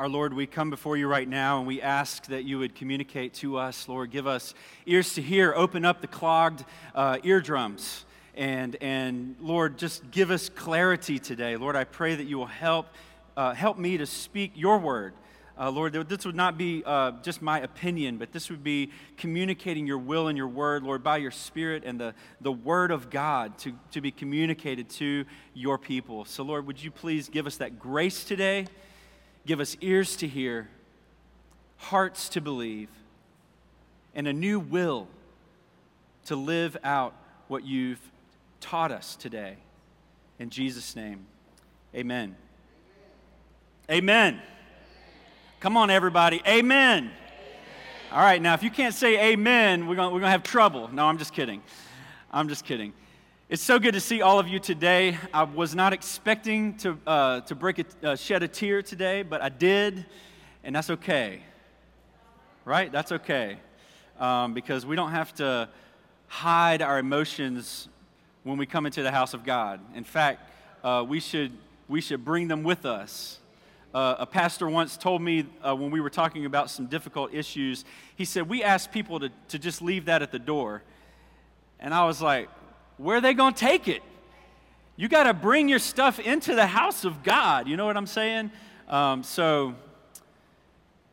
Our Lord, we come before you right now and we ask that you would communicate to us. Lord, give us ears to hear, open up the clogged uh, eardrums. And, and Lord, just give us clarity today. Lord, I pray that you will help, uh, help me to speak your word. Uh, Lord, this would not be uh, just my opinion, but this would be communicating your will and your word, Lord, by your spirit and the, the word of God to, to be communicated to your people. So, Lord, would you please give us that grace today? Give us ears to hear, hearts to believe, and a new will to live out what you've taught us today. In Jesus' name, amen. Amen. Come on, everybody. Amen. amen. All right, now if you can't say amen, we're going we're going to have trouble. No, I'm just kidding. I'm just kidding. It's so good to see all of you today. I was not expecting to, uh, to break a, uh, shed a tear today, but I did, and that's okay. Right? That's okay. Um, because we don't have to hide our emotions when we come into the house of God. In fact, uh, we, should, we should bring them with us. Uh, a pastor once told me uh, when we were talking about some difficult issues, he said, We ask people to, to just leave that at the door. And I was like, where are they going to take it? You got to bring your stuff into the house of God. You know what I'm saying? Um, so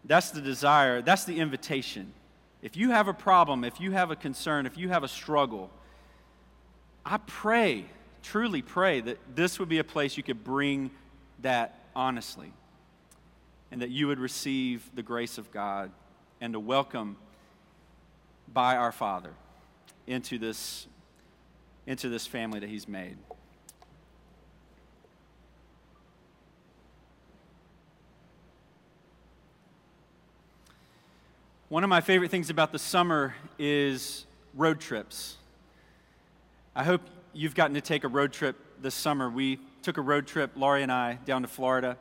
that's the desire, that's the invitation. If you have a problem, if you have a concern, if you have a struggle, I pray, truly pray, that this would be a place you could bring that honestly and that you would receive the grace of God and a welcome by our Father into this into this family that He's made. One of my favorite things about the summer is road trips. I hope you've gotten to take a road trip this summer. We took a road trip, Laurie and I, down to Florida,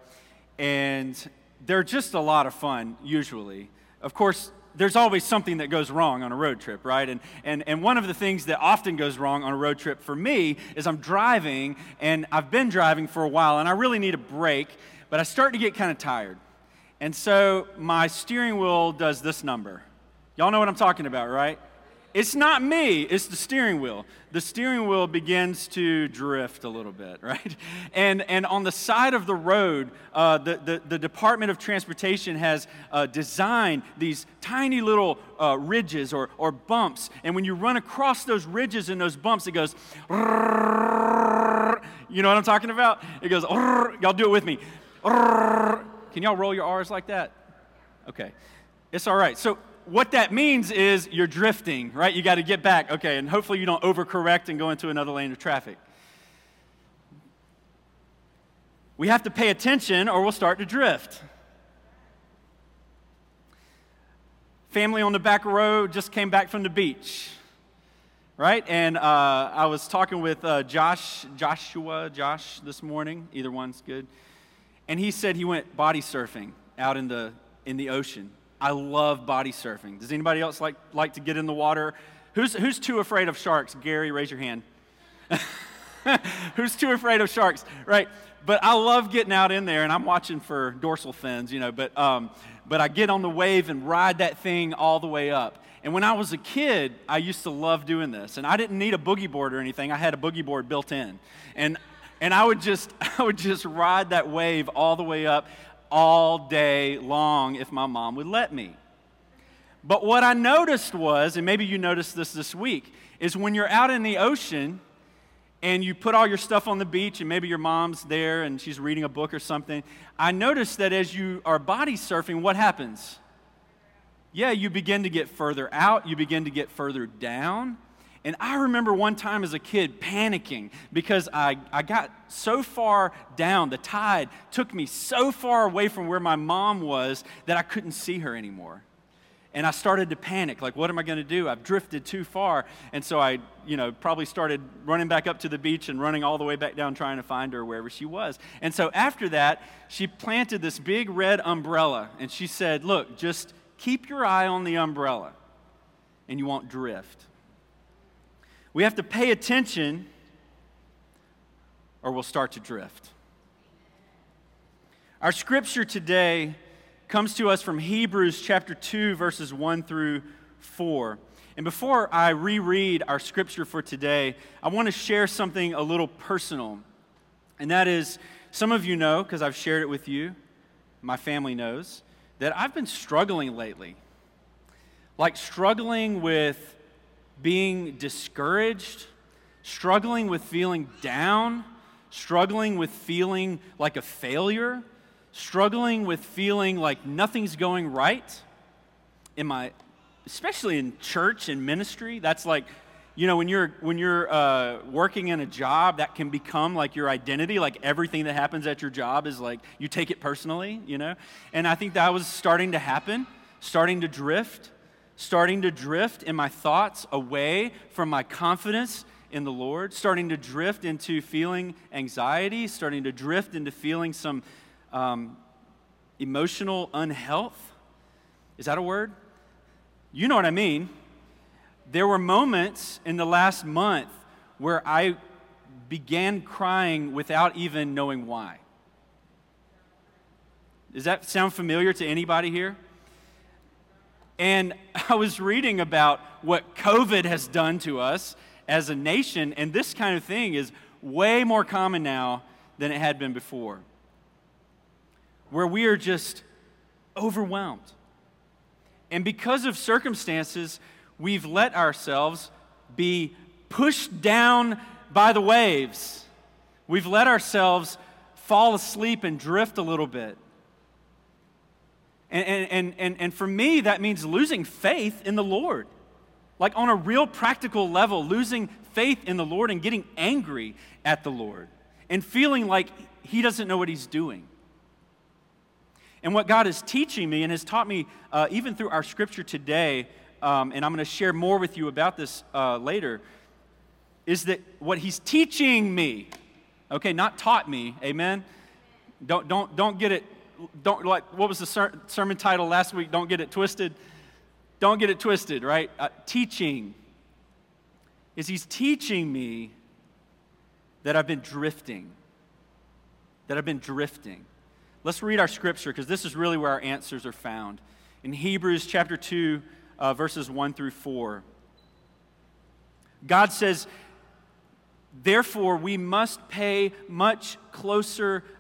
and they're just a lot of fun, usually. Of course, there's always something that goes wrong on a road trip, right? And, and, and one of the things that often goes wrong on a road trip for me is I'm driving, and I've been driving for a while, and I really need a break, but I start to get kind of tired. And so my steering wheel does this number. Y'all know what I'm talking about, right? It's not me, it's the steering wheel. The steering wheel begins to drift a little bit, right? And, and on the side of the road, uh, the, the, the, Department of Transportation has uh, designed these tiny little uh, ridges or, or bumps. And when you run across those ridges and those bumps, it goes, you know what I'm talking about? It goes, y'all do it with me. Can y'all roll your R's like that? Okay. It's all right. So what that means is you're drifting, right? You got to get back, okay, and hopefully you don't overcorrect and go into another lane of traffic. We have to pay attention or we'll start to drift. Family on the back row just came back from the beach, right? And uh, I was talking with uh, Josh, Joshua, Josh this morning. Either one's good. And he said he went body surfing out in the, in the ocean. I love body surfing. Does anybody else like, like to get in the water? Who's, who's too afraid of sharks? Gary, raise your hand. who's too afraid of sharks? Right. But I love getting out in there, and I'm watching for dorsal fins, you know. But, um, but I get on the wave and ride that thing all the way up. And when I was a kid, I used to love doing this. And I didn't need a boogie board or anything. I had a boogie board built in. And and I would just I would just ride that wave all the way up all day long if my mom would let me. But what I noticed was, and maybe you noticed this this week, is when you're out in the ocean and you put all your stuff on the beach and maybe your mom's there and she's reading a book or something, I noticed that as you are body surfing, what happens? Yeah, you begin to get further out, you begin to get further down, and I remember one time as a kid panicking because I, I got so far down, the tide took me so far away from where my mom was that I couldn't see her anymore. And I started to panic, like, what am I going to do? I've drifted too far. And so I, you know, probably started running back up to the beach and running all the way back down trying to find her wherever she was. And so after that, she planted this big red umbrella and she said, look, just keep your eye on the umbrella and you won't drift. We have to pay attention or we'll start to drift. Our scripture today comes to us from Hebrews chapter 2, verses 1 through 4. And before I reread our scripture for today, I want to share something a little personal. And that is, some of you know, because I've shared it with you, my family knows, that I've been struggling lately. Like struggling with being discouraged, struggling with feeling down, struggling with feeling like a failure, struggling with feeling like nothing's going right. In my especially in church and ministry that's like you know when you're when you're uh, working in a job that can become like your identity like everything that happens at your job is like you take it personally you know? And i think that was starting to happen starting to drift starting to drift in my thoughts away from my confidence in the Lord, starting to drift into feeling anxiety, starting to drift into feeling some um, emotional unhealth. Is that a word? You know what I mean. There were moments in the last month where I began crying without even knowing why. Does that sound familiar to anybody here? And I was reading about what COVID has done to us as a nation, and this kind of thing is way more common now than it had been before, where we are just overwhelmed. And because of circumstances, we've let ourselves be pushed down by the waves. We've let ourselves fall asleep and drift a little bit. And, and, and, and for me, that means losing faith in the Lord. Like on a real practical level, losing faith in the Lord and getting angry at the Lord and feeling like He doesn't know what He's doing. And what God is teaching me and has taught me, uh, even through our scripture today, um, and I'm going to share more with you about this uh, later, is that what He's teaching me, okay, not taught me, amen? Don't, don't, don't get it don't like what was the ser- sermon title last week? Don't get it twisted. Don't get it twisted, right? Uh, teaching is he's teaching me that I've been drifting. That I've been drifting. Let's read our scripture because this is really where our answers are found. In Hebrews chapter 2, uh, verses 1 through 4. God says, Therefore, we must pay much closer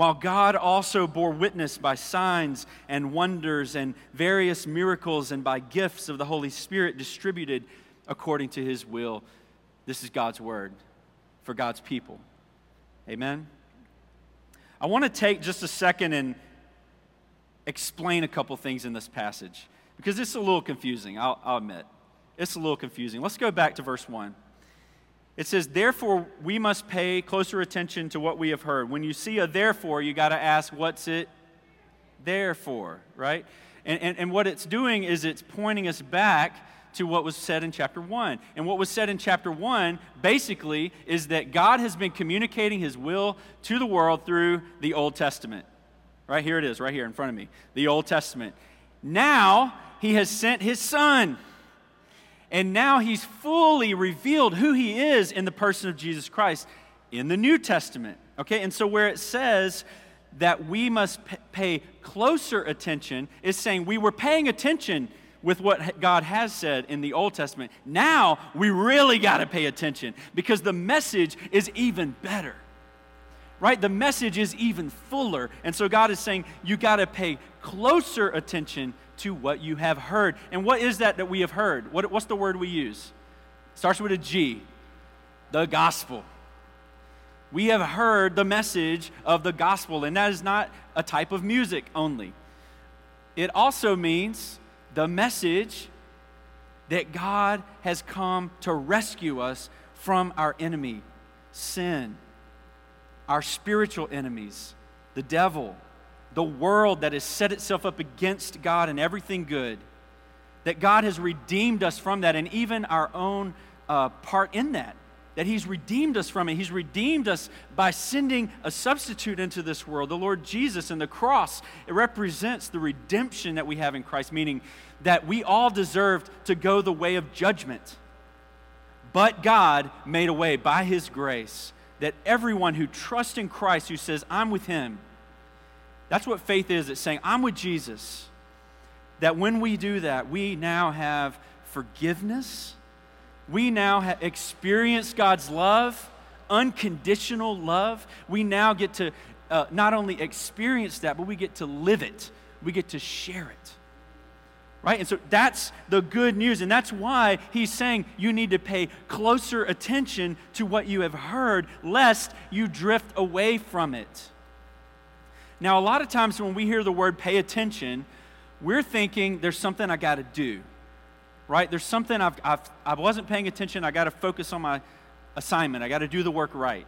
While God also bore witness by signs and wonders and various miracles and by gifts of the Holy Spirit distributed according to his will. This is God's word for God's people. Amen. I want to take just a second and explain a couple things in this passage because it's a little confusing, I'll, I'll admit. It's a little confusing. Let's go back to verse 1. It says, Therefore, we must pay closer attention to what we have heard. When you see a therefore, you got to ask, What's it there for, right? And, and, and what it's doing is it's pointing us back to what was said in chapter 1. And what was said in chapter 1 basically is that God has been communicating his will to the world through the Old Testament. Right here it is, right here in front of me. The Old Testament. Now he has sent his son and now he's fully revealed who he is in the person of Jesus Christ in the New Testament. Okay, and so where it says that we must pay closer attention is saying we were paying attention with what God has said in the Old Testament. Now we really got to pay attention because the message is even better. Right? The message is even fuller. And so God is saying you got to pay closer attention to what you have heard. And what is that that we have heard? What, what's the word we use? It starts with a G the gospel. We have heard the message of the gospel, and that is not a type of music only. It also means the message that God has come to rescue us from our enemy, sin, our spiritual enemies, the devil, the world that has set itself up against God and everything good, that God has redeemed us from that, and even our own uh, part in that that He's redeemed us from it. He's redeemed us by sending a substitute into this world, the Lord Jesus. And the cross, it represents the redemption that we have in Christ, meaning that we all deserved to go the way of judgment. But God made a way by His grace that everyone who trusts in Christ, who says, I'm with Him, that's what faith is. It's saying, I'm with Jesus. That when we do that, we now have forgiveness we now have experienced God's love, unconditional love. We now get to uh, not only experience that, but we get to live it, we get to share it. Right? And so that's the good news. And that's why he's saying you need to pay closer attention to what you have heard, lest you drift away from it. Now, a lot of times when we hear the word pay attention, we're thinking there's something I got to do right? There's something I've, I've, I wasn't paying attention. I got to focus on my assignment. I got to do the work right.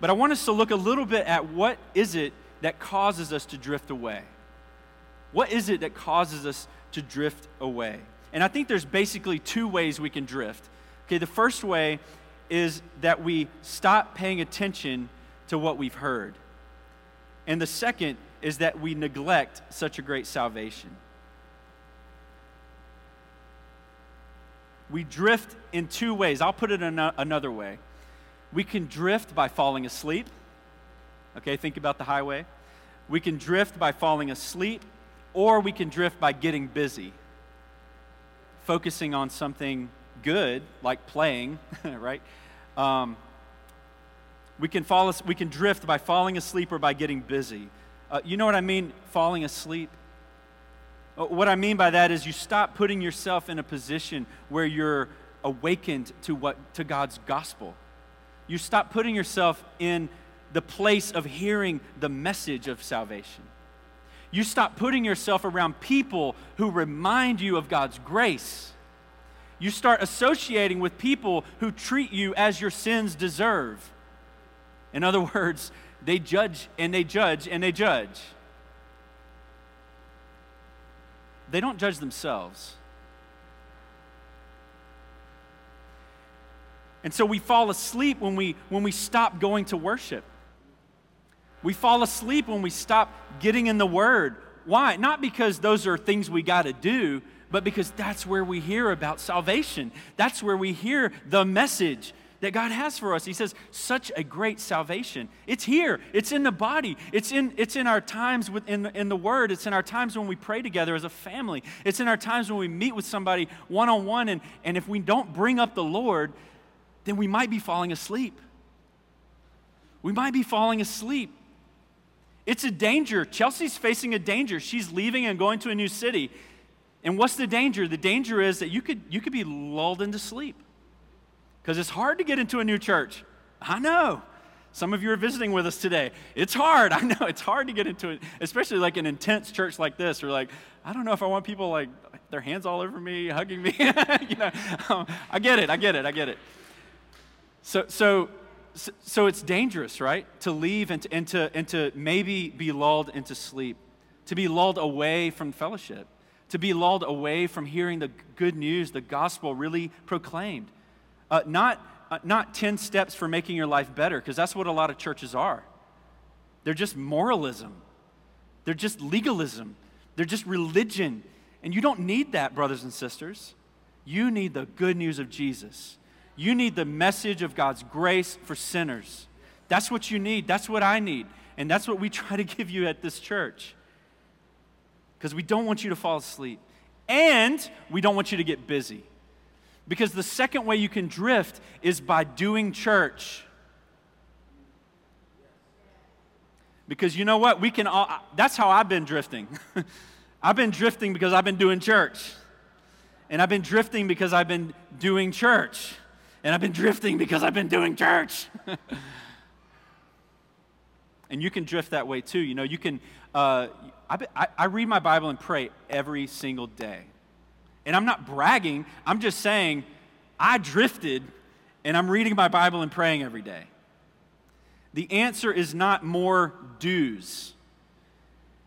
But I want us to look a little bit at what is it that causes us to drift away? What is it that causes us to drift away? And I think there's basically two ways we can drift. Okay, the first way is that we stop paying attention to what we've heard. And the second is that we neglect such a great salvation. we drift in two ways. I'll put it another way. We can drift by falling asleep. Okay, think about the highway. We can drift by falling asleep, or we can drift by getting busy, focusing on something good, like playing, right? Um, we can fall. We can drift by falling asleep or by getting busy. Uh, you know what I mean? Falling asleep. Uh, what I mean by that is you stop putting yourself in a position where you're awakened to what to God's gospel. You stop putting yourself in the place of hearing the message of salvation. You stop putting yourself around people who remind you of God's grace. You start associating with people who treat you as your sins deserve. In other words, they judge and they judge and they judge. they don't judge themselves. And so we fall asleep when we, when we stop going to worship. We fall asleep when we stop getting in the Word. Why? Not because those are things we got to do, but because that's where we hear about salvation. That's where we hear the message that God has for us. He says, such a great salvation. It's here, it's in the body, it's in, it's in our times within in the Word, it's in our times when we pray together as a family, it's in our times when we meet with somebody one on one. And if we don't bring up the Lord, then we might be falling asleep. We might be falling asleep. It's a danger. Chelsea's facing a danger. She's leaving and going to a new city. And what's the danger? The danger is that you could, you could be lulled into sleep because it's hard to get into a new church. I know. Some of you are visiting with us today. It's hard. I know it's hard to get into it, especially like an intense church like this. Or like, I don't know if I want people like their hands all over me, hugging me. you know, um, I get it. I get it. I get it. So, so, so it's dangerous, right? To leave and to, and to, and to maybe be lulled into sleep, to be lulled away from fellowship, to be lulled away from hearing the good news, the gospel really proclaimed. Uh, not, uh, not 10 steps for making your life better, because that's what a lot of churches are. They're just moralism, they're just legalism, they're just religion. And you don't need that, brothers and sisters. You need the good news of Jesus. You need the message of God's grace for sinners. That's what you need. That's what I need. And that's what we try to give you at this church. Because we don't want you to fall asleep. And we don't want you to get busy. Because the second way you can drift is by doing church. Because you know what? We can all, that's how I've been drifting. I've been drifting because I've been doing church. And I've been drifting because I've been doing church. And I've been drifting because I've been doing church. and you can drift that way too. You know, you can, uh, I, I read my Bible and pray every single day. And I'm not bragging, I'm just saying I drifted and I'm reading my Bible and praying every day. The answer is not more dues.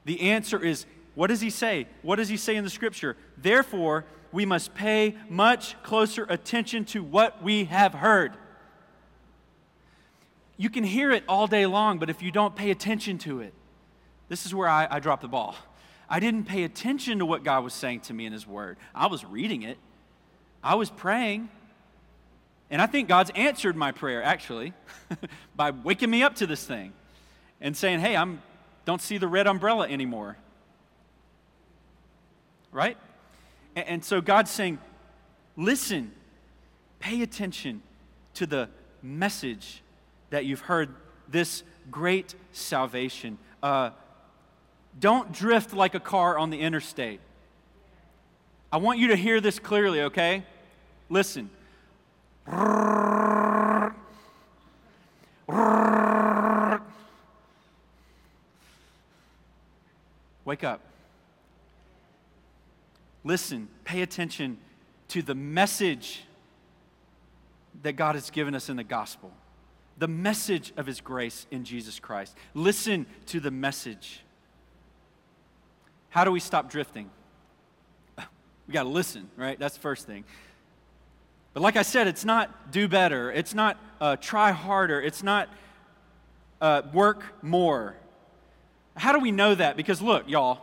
The answer is what does he say? What does he say in the scripture? Therefore, we must pay much closer attention to what we have heard. You can hear it all day long, but if you don't pay attention to it, this is where I, I dropped the ball. I didn't pay attention to what God was saying to me in His Word. I was reading it, I was praying. And I think God's answered my prayer, actually, by waking me up to this thing and saying, hey, I'm don't see the red umbrella anymore. Right? And, and so God's saying, listen, pay attention to the message that you've heard, this great salvation. Uh, don't drift like a car on the interstate. I want you to hear this clearly, okay? Listen. Wake up. Listen, pay attention to the message that God has given us in the gospel, the message of His grace in Jesus Christ. Listen to the message. How do we stop drifting? We got to listen, right? That's the first thing. But like I said, it's not do better, it's not uh, try harder, it's not uh, work more. How do we know that? Because look, y'all,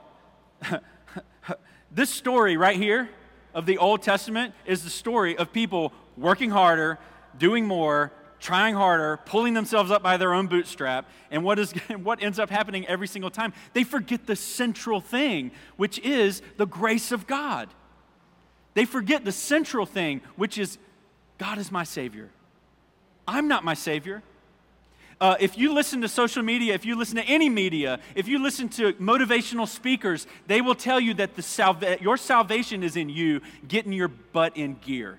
this story right here of the Old Testament is the story of people working harder, doing more, trying harder, pulling themselves up by their own bootstrap. And what, is, what ends up happening every single time? They forget the central thing, which is the grace of God. They forget the central thing, which is God is my Savior. I'm not my Savior. Uh, if you listen to social media, if you listen to any media, if you listen to motivational speakers, they will tell you that the salva- your salvation is in you getting your butt in gear.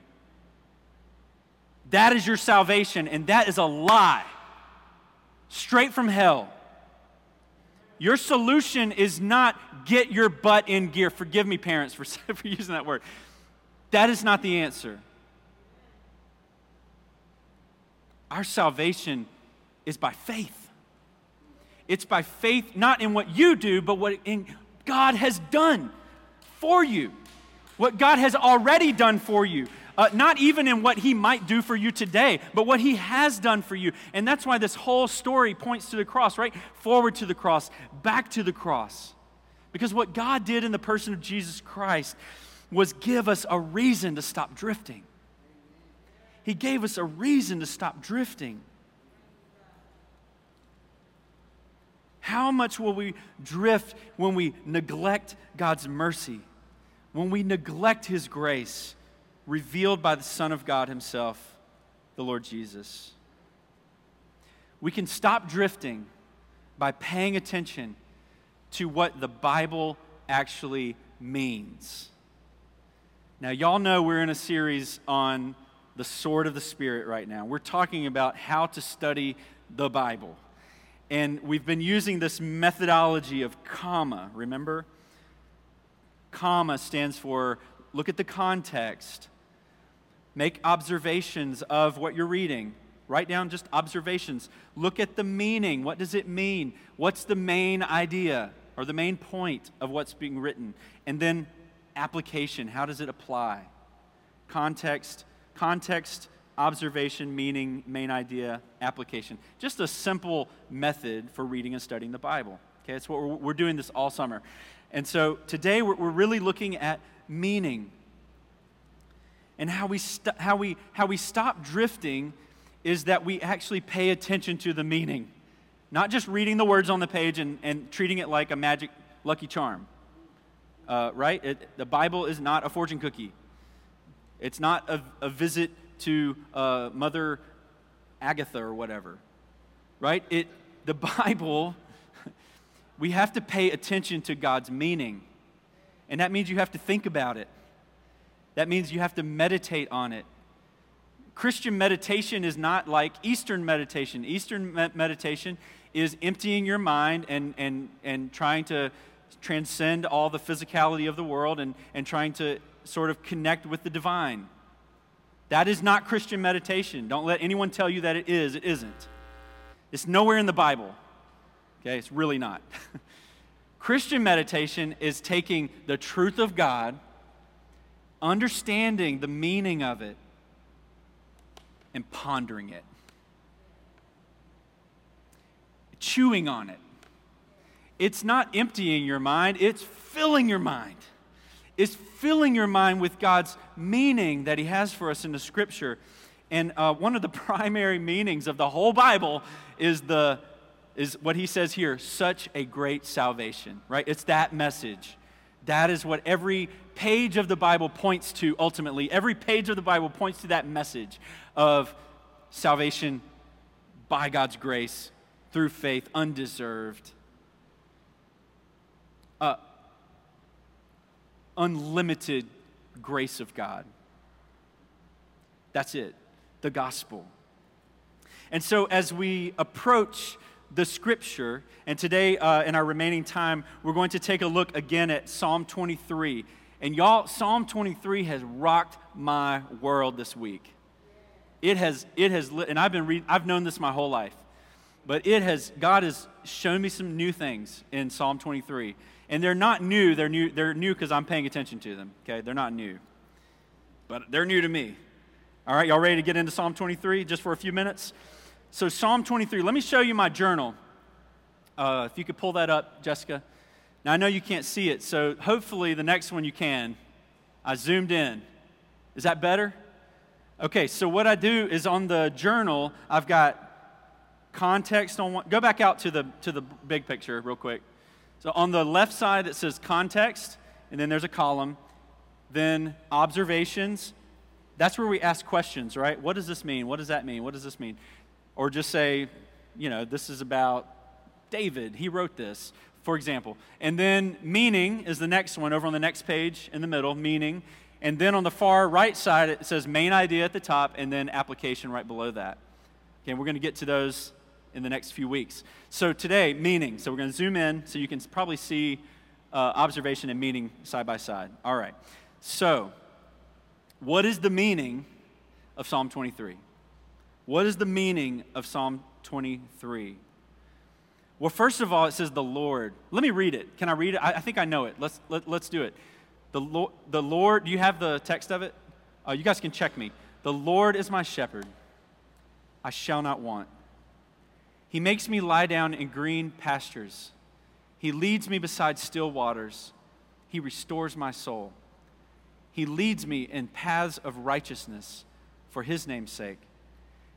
That is your salvation, and that is a lie. Straight from hell. Your solution is not get your butt in gear. Forgive me, parents, for, for using that word. That is not the answer. Our salvation is by faith. It's by faith, not in what you do, but what in God has done for you. What God has already done for you. Uh, not even in what He might do for you today, but what He has done for you. And that's why this whole story points to the cross, right? Forward to the cross, back to the cross. Because what God did in the person of Jesus Christ was give us a reason to stop drifting. He gave us a reason to stop drifting. How much will we drift when we neglect God's mercy, when we neglect His grace revealed by the Son of God Himself, the Lord Jesus? We can stop drifting by paying attention to what the Bible actually means. Now, y'all know we're in a series on the sword of the Spirit right now. We're talking about how to study the Bible. And we've been using this methodology of comma, remember? Comma stands for look at the context, make observations of what you're reading. Write down just observations. Look at the meaning. What does it mean? What's the main idea or the main point of what's being written? And then application. How does it apply? Context, context, observation, meaning, main idea, application. Just a simple method for reading and studying the Bible. Okay, that's what we're, we're doing this all summer. And so today we're, we're really looking at meaning and how we, st- how, we, how we stop drifting is that we actually pay attention to the meaning, not just reading the words on the page and, and treating it like a magic lucky charm. Uh, right? It, the Bible is not a fortune cookie. It's not a, a visit to uh, Mother Agatha or whatever, right? It, the Bible, we have to pay attention to God's meaning. And that means you have to think about it. That means you have to meditate on it. Christian meditation is not like Eastern meditation. Eastern me- meditation is emptying your mind and, and, and trying to transcend all the physicality of the world and, and trying to sort of connect with the divine. That is not Christian meditation. Don't let anyone tell you that it is. It isn't. It's nowhere in the Bible. Okay, it's really not. Christian meditation is taking the truth of God, understanding the meaning of it, and pondering it, chewing on it. It's not emptying your mind, it's filling your mind. It's filling your mind with God's meaning that He has for us in the Scripture. And uh, one of the primary meanings of the whole Bible is the is what he says here such a great salvation, right? It's that message. That is what every page of the Bible points to ultimately. Every page of the Bible points to that message of salvation by God's grace through faith, undeserved, uh, unlimited grace of God. That's it, the gospel. And so as we approach the scripture. And today, uh, in our remaining time, we're going to take a look again at Psalm 23. And y'all, Psalm 23 has rocked my world this week. It has, it has, and I've been reading, I've known this my whole life, but it has, God has shown me some new things in Psalm 23. And they're not new, they're new, they're new because I'm paying attention to them, okay? They're not new, but they're new to me. All right, y'all ready to get into Psalm 23 just for a few minutes? So, Psalm 23, let me show you my journal. Uh, if you could pull that up, Jessica. Now, I know you can't see it, so hopefully the next one you can. I zoomed in. Is that better? Okay, so what I do is on the journal, I've got context on one. Go back out to the, to the big picture real quick. So on the left side, it says context, and then there's a column. Then observations. That's where we ask questions, right? What does this mean? What does that mean? What does this mean? Or just say, you know, this is about David. He wrote this, for example. And then meaning is the next one over on the next page in the middle, meaning. And then on the far right side, it says main idea at the top and then application right below that. Okay, we're going to get to those in the next few weeks. So today, meaning. So we're going to zoom in so you can probably see uh, observation and meaning side by side. All right. So, what is the meaning of Psalm 23? What is the meaning of Psalm 23? Well, first of all, it says the Lord. Let me read it. Can I read it? I, I think I know it. Let's, let, let's do it. The, Lord, the Lord, do you have the text of it? Uh, you guys can check me. The Lord is my shepherd. I shall not want. He makes me lie down in green pastures. He leads me beside still waters. He restores my soul. He leads me in paths of righteousness for his name's sake.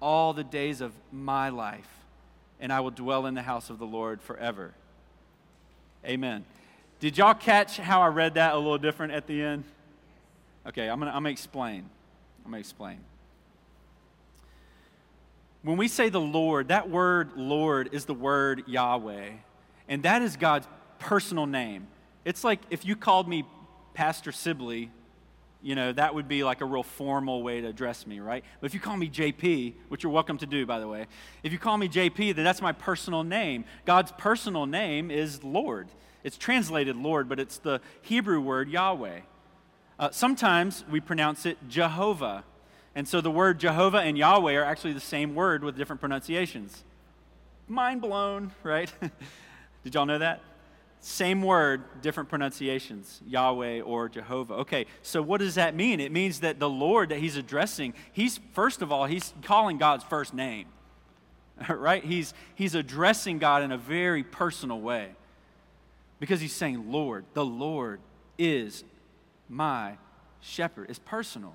all the days of my life, and I will dwell in the house of the Lord forever. Amen. Did y'all catch how I read that a little different at the end? Okay, I'm to I'm gonna explain. I'm to explain. When we say the Lord, that word Lord is the word Yahweh, and that is God's personal name. It's like if you called me Pastor Sibley, you know, that would be like a real formal way to address me, right? But if you call me JP, which you're welcome to do, by the way, if you call me JP, then that's my personal name. God's personal name is Lord. It's translated Lord, but it's the Hebrew word Yahweh. Uh, sometimes we pronounce it Jehovah. And so the word Jehovah and Yahweh are actually the same word with different pronunciations. Mind blown, right? Did y'all know that? Same word, different pronunciations, Yahweh or Jehovah. Okay, so what does that mean? It means that the Lord that he's addressing, he's, first of all, he's calling God's first name, right? He's, he's addressing God in a very personal way because he's saying, Lord, the Lord is my shepherd. It's personal.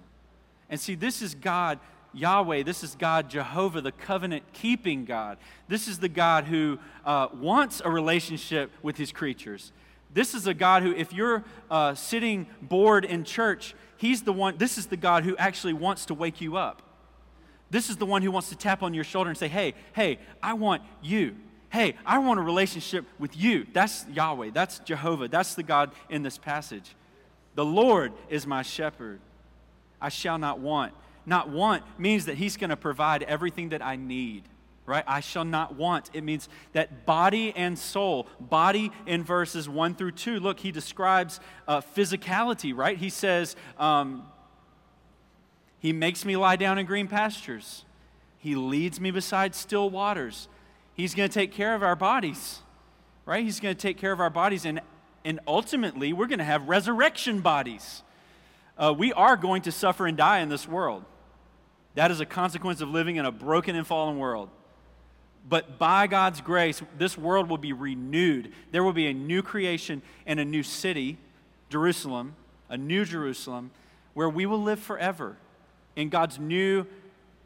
And see, this is God Yahweh. This is God, Jehovah, the covenant keeping God. This is the God who uh, wants a relationship with his creatures. This is a God who, if you're uh, sitting bored in church, he's the one, this is the God who actually wants to wake you up. This is the one who wants to tap on your shoulder and say, hey, hey, I want you. Hey, I want a relationship with you. That's Yahweh. That's Jehovah. That's the God in this passage. The Lord is my shepherd. I shall not want. Not want means that He's going to provide everything that I need, right? I shall not want. It means that body and soul, body in verses 1 through 2. Look, He describes uh, physicality, right? He says, um, He makes me lie down in green pastures, He leads me beside still waters. He's going to take care of our bodies, right? He's going to take care of our bodies, and, and ultimately, we're going to have resurrection bodies. Uh, we are going to suffer and die in this world. That is a consequence of living in a broken and fallen world. But by God's grace, this world will be renewed. There will be a new creation and a new city, Jerusalem, a new Jerusalem, where we will live forever in God's new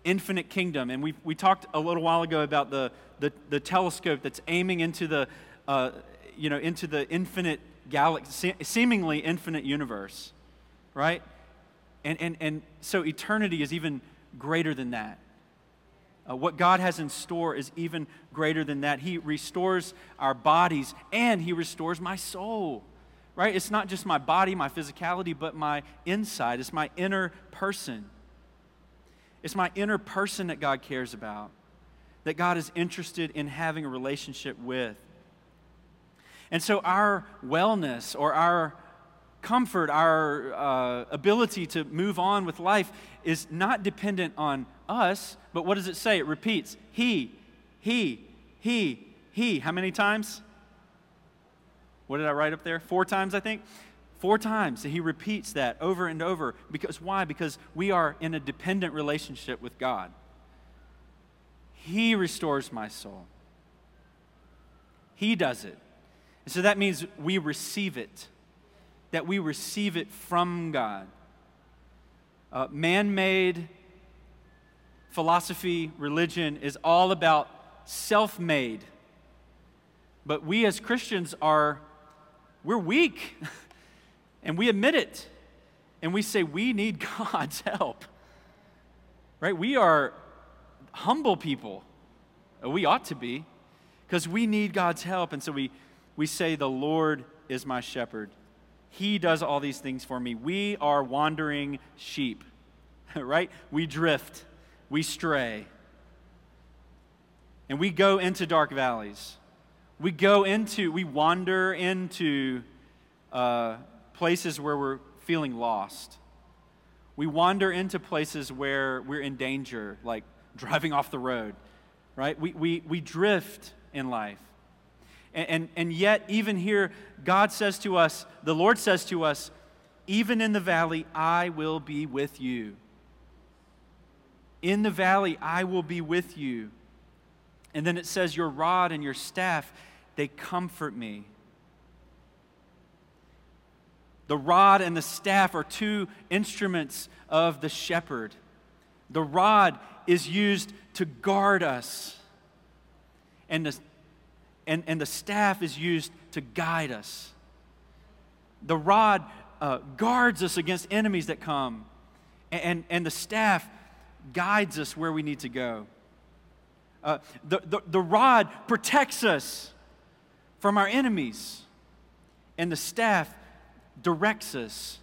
infinite kingdom. And we, we talked a little while ago about the, the, the telescope that's aiming into the, uh, you know, into the infinite galaxy, seemingly infinite universe, right? And, and, and so eternity is even greater than that. Uh, what God has in store is even greater than that. He restores our bodies and He restores my soul, right? It's not just my body, my physicality, but my inside. It's my inner person. It's my inner person that God cares about, that God is interested in having a relationship with. And so our wellness or our comfort, our uh, ability to move on with life is not dependent on us, but what does it say? It repeats He, He, He, He. How many times? What did I write up there? Four times, I think. Four times he repeats that over and over. Because why? Because we are in a dependent relationship with God. He restores my soul. He does it. And so that means we receive it, that we receive it from God. Uh, Man made philosophy, religion is all about self made. But we as Christians are, we're weak. And we admit it. And we say, we need God's help. Right? We are humble people. We ought to be, because we need God's help. And so we, we say, The Lord is my shepherd. He does all these things for me. We are wandering sheep, right? We drift, we stray, and we go into dark valleys. We go into, we wander into uh, places where we're feeling lost. We wander into places where we're in danger, like driving off the road, right? We, we, we drift in life. And, and, and yet, even here, God says to us, the Lord says to us, even in the valley, I will be with you. In the valley, I will be with you. And then it says, Your rod and your staff, they comfort me. The rod and the staff are two instruments of the shepherd. The rod is used to guard us, and the, and, and the staff is used to guide us. The rod uh, guards us against enemies that come, and, and, and, the staff guides us where we need to go. Uh, the, the, the rod protects us from our enemies, and the staff directs us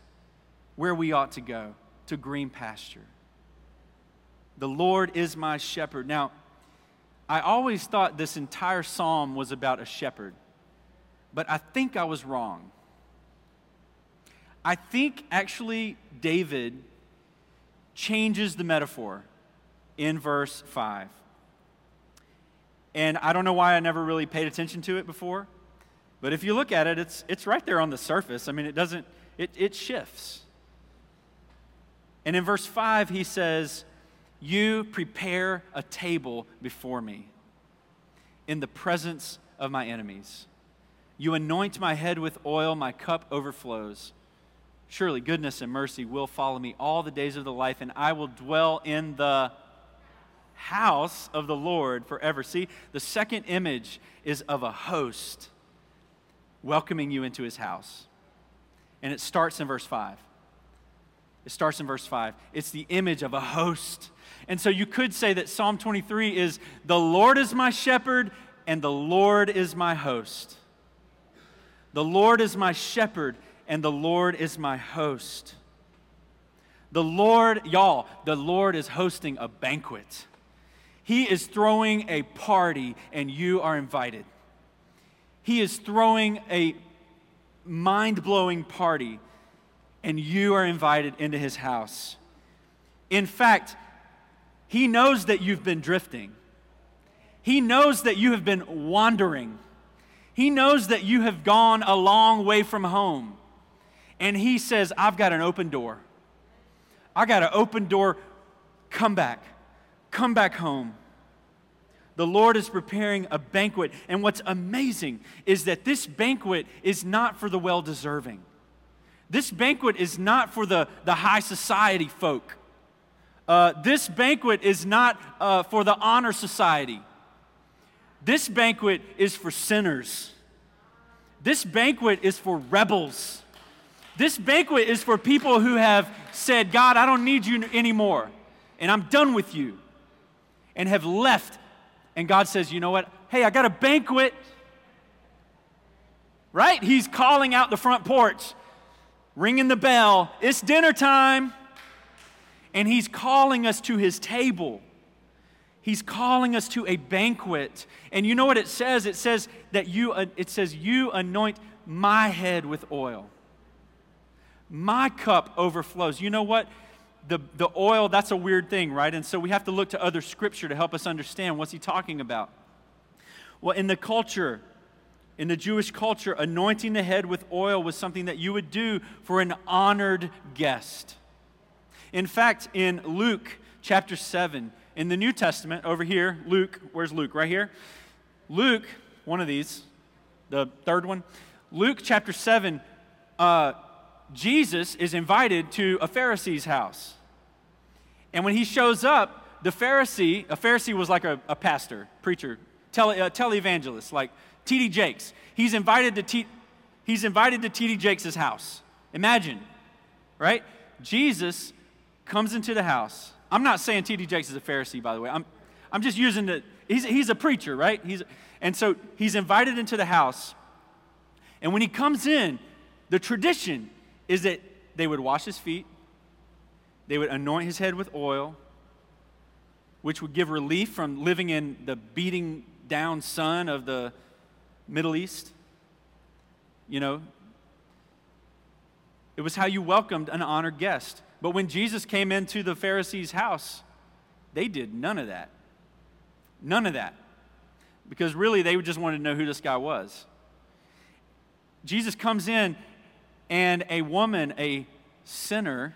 where we ought to go to green pasture. The Lord is my shepherd. Now, I always thought this entire psalm was about a shepherd, but I think I was wrong. I think actually David changes the metaphor in verse 5. And I don't know why I never really paid attention to it before. But if you look at it, it's, it's right there on the surface. I mean, it doesn't, it, it shifts. And in verse 5, he says, You prepare a table before me in the presence of my enemies. You anoint my head with oil, my cup overflows. Surely goodness and mercy will follow me all the days of the life, and I will dwell in the house of the Lord forever. See, the second image is of a host welcoming you into his house. And it starts in verse 5. It starts in verse 5. It's the image of a host. And so you could say that Psalm 23 is the Lord is my shepherd and the Lord is my host. The Lord is my shepherd, and the Lord is my host. The Lord, y'all, the Lord is hosting a banquet. He is throwing a party, and you are invited. He is throwing a mind blowing party, and you are invited into his house. In fact, he knows that you've been drifting. He knows that you have been wandering. He knows that you have gone a long way from home. And He says, I've got an open door. I got an open door. Come back. Come back home. The Lord is preparing a banquet. And what's amazing is that this banquet is not for the well deserving. This banquet is not for the, the high society folk. Uh, this banquet is not uh, for the honor society. This banquet is for sinners. This banquet is for rebels. This banquet is for people who have said, God, I don't need you anymore, and I'm done with you, and have left. And God says, You know what? Hey, I got a banquet. Right? He's calling out the front porch, ringing the bell. It's dinner time and he's calling us to his table. He's calling us to a banquet. And you know what it says? It says that you uh, it says you anoint my head with oil. My cup overflows. You know what? The, the oil, that's a weird thing, right? And so we have to look to other scripture to help us understand what's he talking about. Well, in the culture, in the Jewish culture, anointing the head with oil was something that you would do for an honored guest. In fact, in Luke chapter 7, in the New Testament, over here, Luke, where's Luke? Right here. Luke, one of these, the third one. Luke chapter 7, uh, Jesus is invited to a Pharisee's house. And when he shows up, the Pharisee, a Pharisee was like a, a pastor, preacher, tele, uh, televangelist, like T.D. Jakes. He's invited to T, he's invited to T.D. Jakes' house. Imagine, right? Jesus comes into the house. I'm not saying T.D. Jakes is a Pharisee, by the way. I'm, I'm just using the, he's, he's a preacher, right? He's, and so he's invited into the house. And when he comes in, the tradition is that they would wash his feet, they would anoint his head with oil, which would give relief from living in the beating down sun of the Middle East. You know, it was how you welcomed an honored guest. But when Jesus came into the Pharisees' house, they did none of that. None of that. Because really, they just wanted to know who this guy was. Jesus comes in, and a woman, a sinner,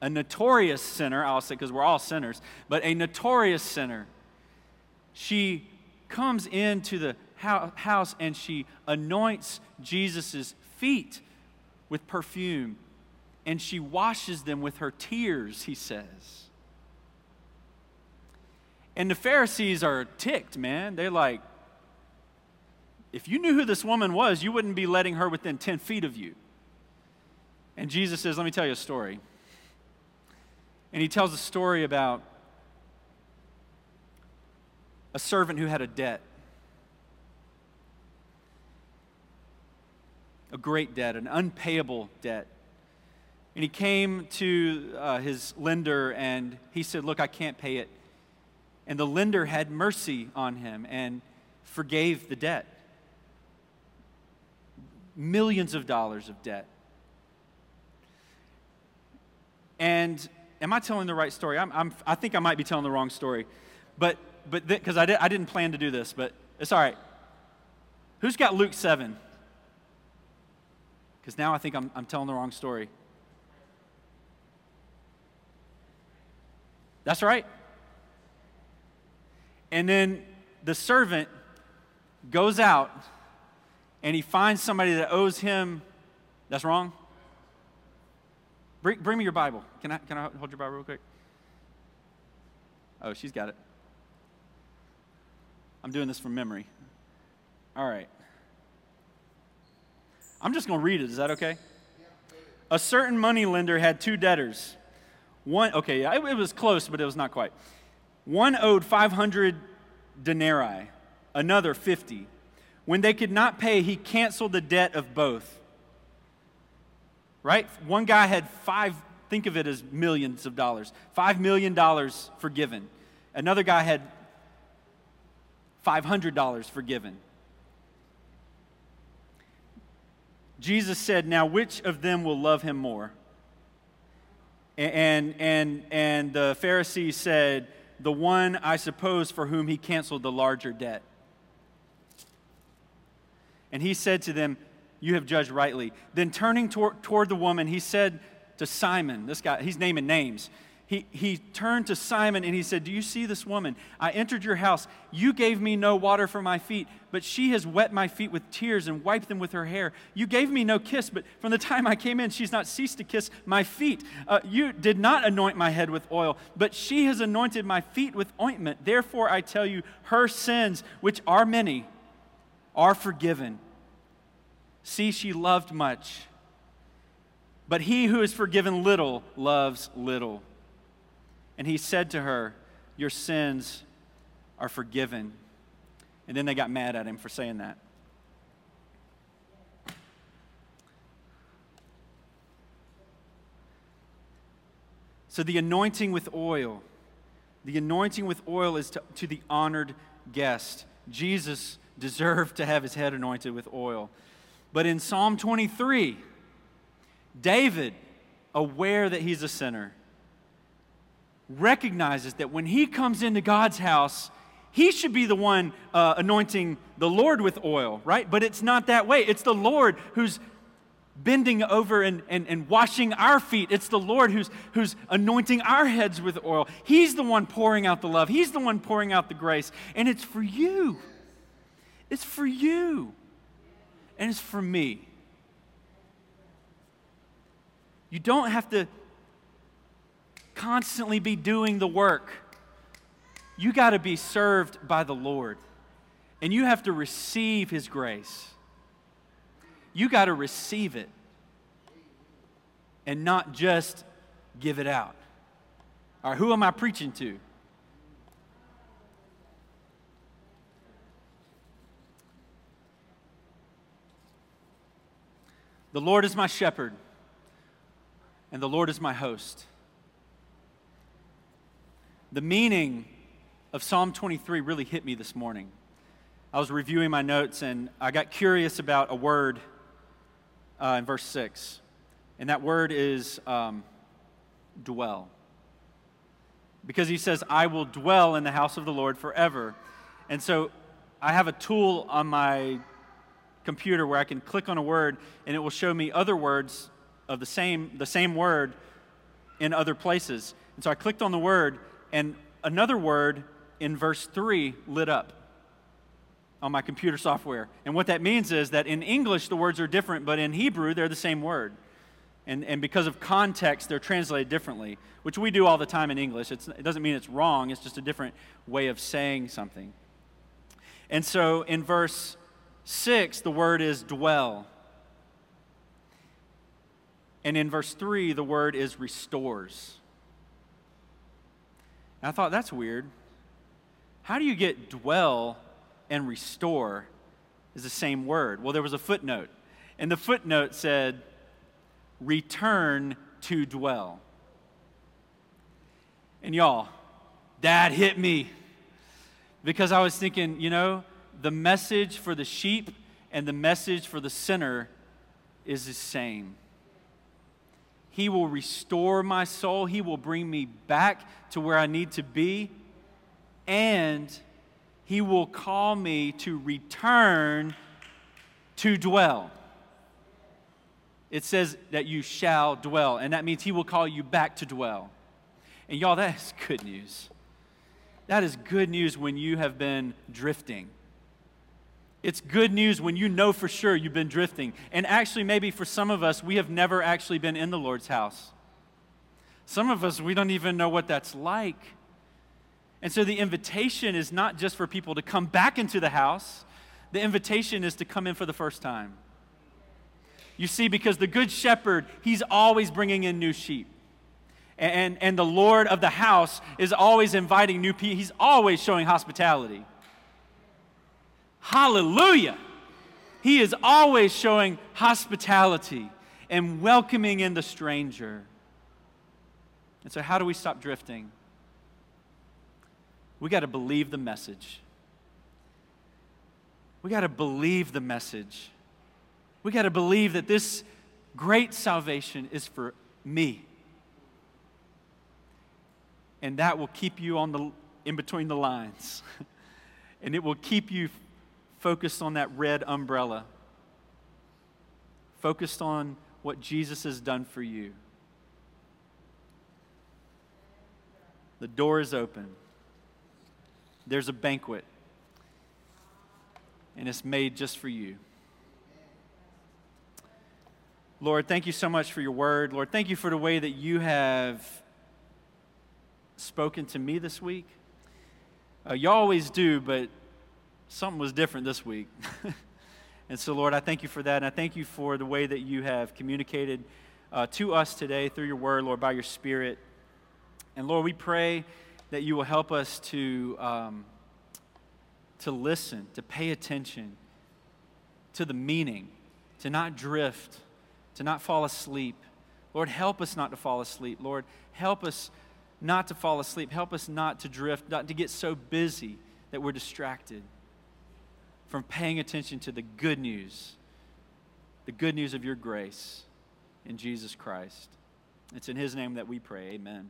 a notorious sinner, I'll say, because we're all sinners, but a notorious sinner, she comes into the house and she anoints Jesus' feet with perfume and she washes them with her tears, he says. And the Pharisees are ticked, man. They're like, if you knew who this woman was, you wouldn't be letting her within 10 feet of you. And Jesus says, Let me tell you a story. And he tells a story about a servant who had a debt. A great debt, an unpayable debt. And he came to uh, his lender and he said, Look, I can't pay it. And the lender had mercy on him and forgave the debt. Millions of dollars of debt. And am I telling the right story? I'm, I'm, i think I might be telling the wrong story. But but because I, did, I didn't plan to do this, but it's all right. Who's got Luke 7? Because now I think I'm, I'm telling the wrong story. That's right. And then the servant goes out and he finds somebody that owes him. That's wrong? Bring, bring me your Bible. Can I, can I hold your Bible real quick? Oh, she's got it. I'm doing this from memory. All right. I'm just going to read it. Is that okay? A certain money lender had two debtors. One, okay, it, it was close, but it was not quite. One owed 500 denarii, another 50. When they could not pay, he canceled the debt of both. Right? One guy had five, think of it as millions of dollars, $5 million forgiven. Another guy had $500 forgiven. Jesus said, Now, which of them will love him more? And, and, and the Pharisees said, The one, I suppose, for whom he canceled the larger debt. And he said to them, You have judged rightly. Then turning toward, toward the woman, he said to Simon, this guy, he's naming names he, he turned to Simon and he said, Do you see this woman? I entered your house. You gave me no water for my feet, but she has wet my feet with tears and wiped them with her hair. You gave me no kiss, but from the time I came in, she's not ceased to kiss my feet. Uh, you did not anoint my head with oil, but she has anointed my feet with ointment. Therefore, I tell you, her sins, which are many, are forgiven. See, she loved much. But he who is forgiven little loves little. And he said to her, Your sins are forgiven. And then they got mad at him for saying that. So the anointing with oil, the anointing with oil is to, to the honored guest. Jesus deserved to have his head anointed with oil. But in Psalm 23, David, aware that he's a sinner, recognizes that when he comes into God's house, he should be the one uh, anointing the Lord with oil, right? But it's not that way. It's the Lord who's bending over and, and, and washing our feet. It's the Lord who's, who's anointing our heads with oil. He's the one pouring out the love, He's the one pouring out the grace. And it's for you. It's for you. And it's for me. You don't have to constantly be doing the work. You got to be served by the Lord, and you have to receive His grace. You got to receive it and not just give it out. All right, who am I preaching to? The Lord is my shepherd, and the Lord is my host. The meaning of Psalm 23 really hit me this morning. I was reviewing my notes and I got curious about a word uh, in verse 6. And that word is um, dwell. Because he says, I will dwell in the house of the Lord forever. And so I have a tool on my computer where I can click on a word and it will show me other words of the same, the same word in other places. And so I clicked on the word and another word in verse 3 lit up on my computer software. And what that means is that in English, the words are different, but in Hebrew, they're the same word. And, and because of context, they're translated differently, which we do all the time in English. It's, it doesn't mean it's wrong, it's just a different way of saying something. And so in verse 6, the word is dwell. And in verse 3, the word is restores. And I thought, that's weird. How do you get dwell and restore is the same word? Well, there was a footnote. And the footnote said, return to dwell. And y'all, that hit me because I was thinking, you know, the message for the sheep and the message for the sinner is the same. He will restore my soul. He will bring me back to where I need to be. And He will call me to return to dwell. It says that you shall dwell, and that means He will call you back to dwell. And y'all, that is good news. That is good news when you have been drifting. It's good news when you know for sure you've been drifting. And actually, maybe for some of us, we have never actually been in the Lord's house. Some of us, we don't even know what that's like. And so the invitation is not just for people to come back into the house, the invitation is to come in for the first time. You see, because the good shepherd, he's always bringing in new sheep. And, and the Lord of the house is always inviting new people, he's always showing hospitality. Hallelujah. He is always showing hospitality and welcoming in the stranger. And so, how do we stop drifting? We got to believe the message. We got to believe the message. We got to believe that this great salvation is for me. And that will keep you on the in between the lines. and it will keep you focused on that red umbrella. Focused on what Jesus has done for you. The door is open. There's a banquet and it's made just for you. Lord, thank you so much for your word. Lord, thank you for the way that you have spoken to me this week. Uh, you always do, but something was different this week. and so, Lord, I thank you for that. And I thank you for the way that you have communicated uh, to us today through your word, Lord, by your spirit. And Lord, we pray that you will help us to. Um, to listen, to pay attention to the meaning, to not drift, to not fall asleep. Lord, help us not to fall asleep. Lord, help us not to fall asleep. Help us not to drift, not to get so busy that we're distracted from paying attention to the good news, the good news of your grace in Jesus Christ. It's in His name that we pray. Amen.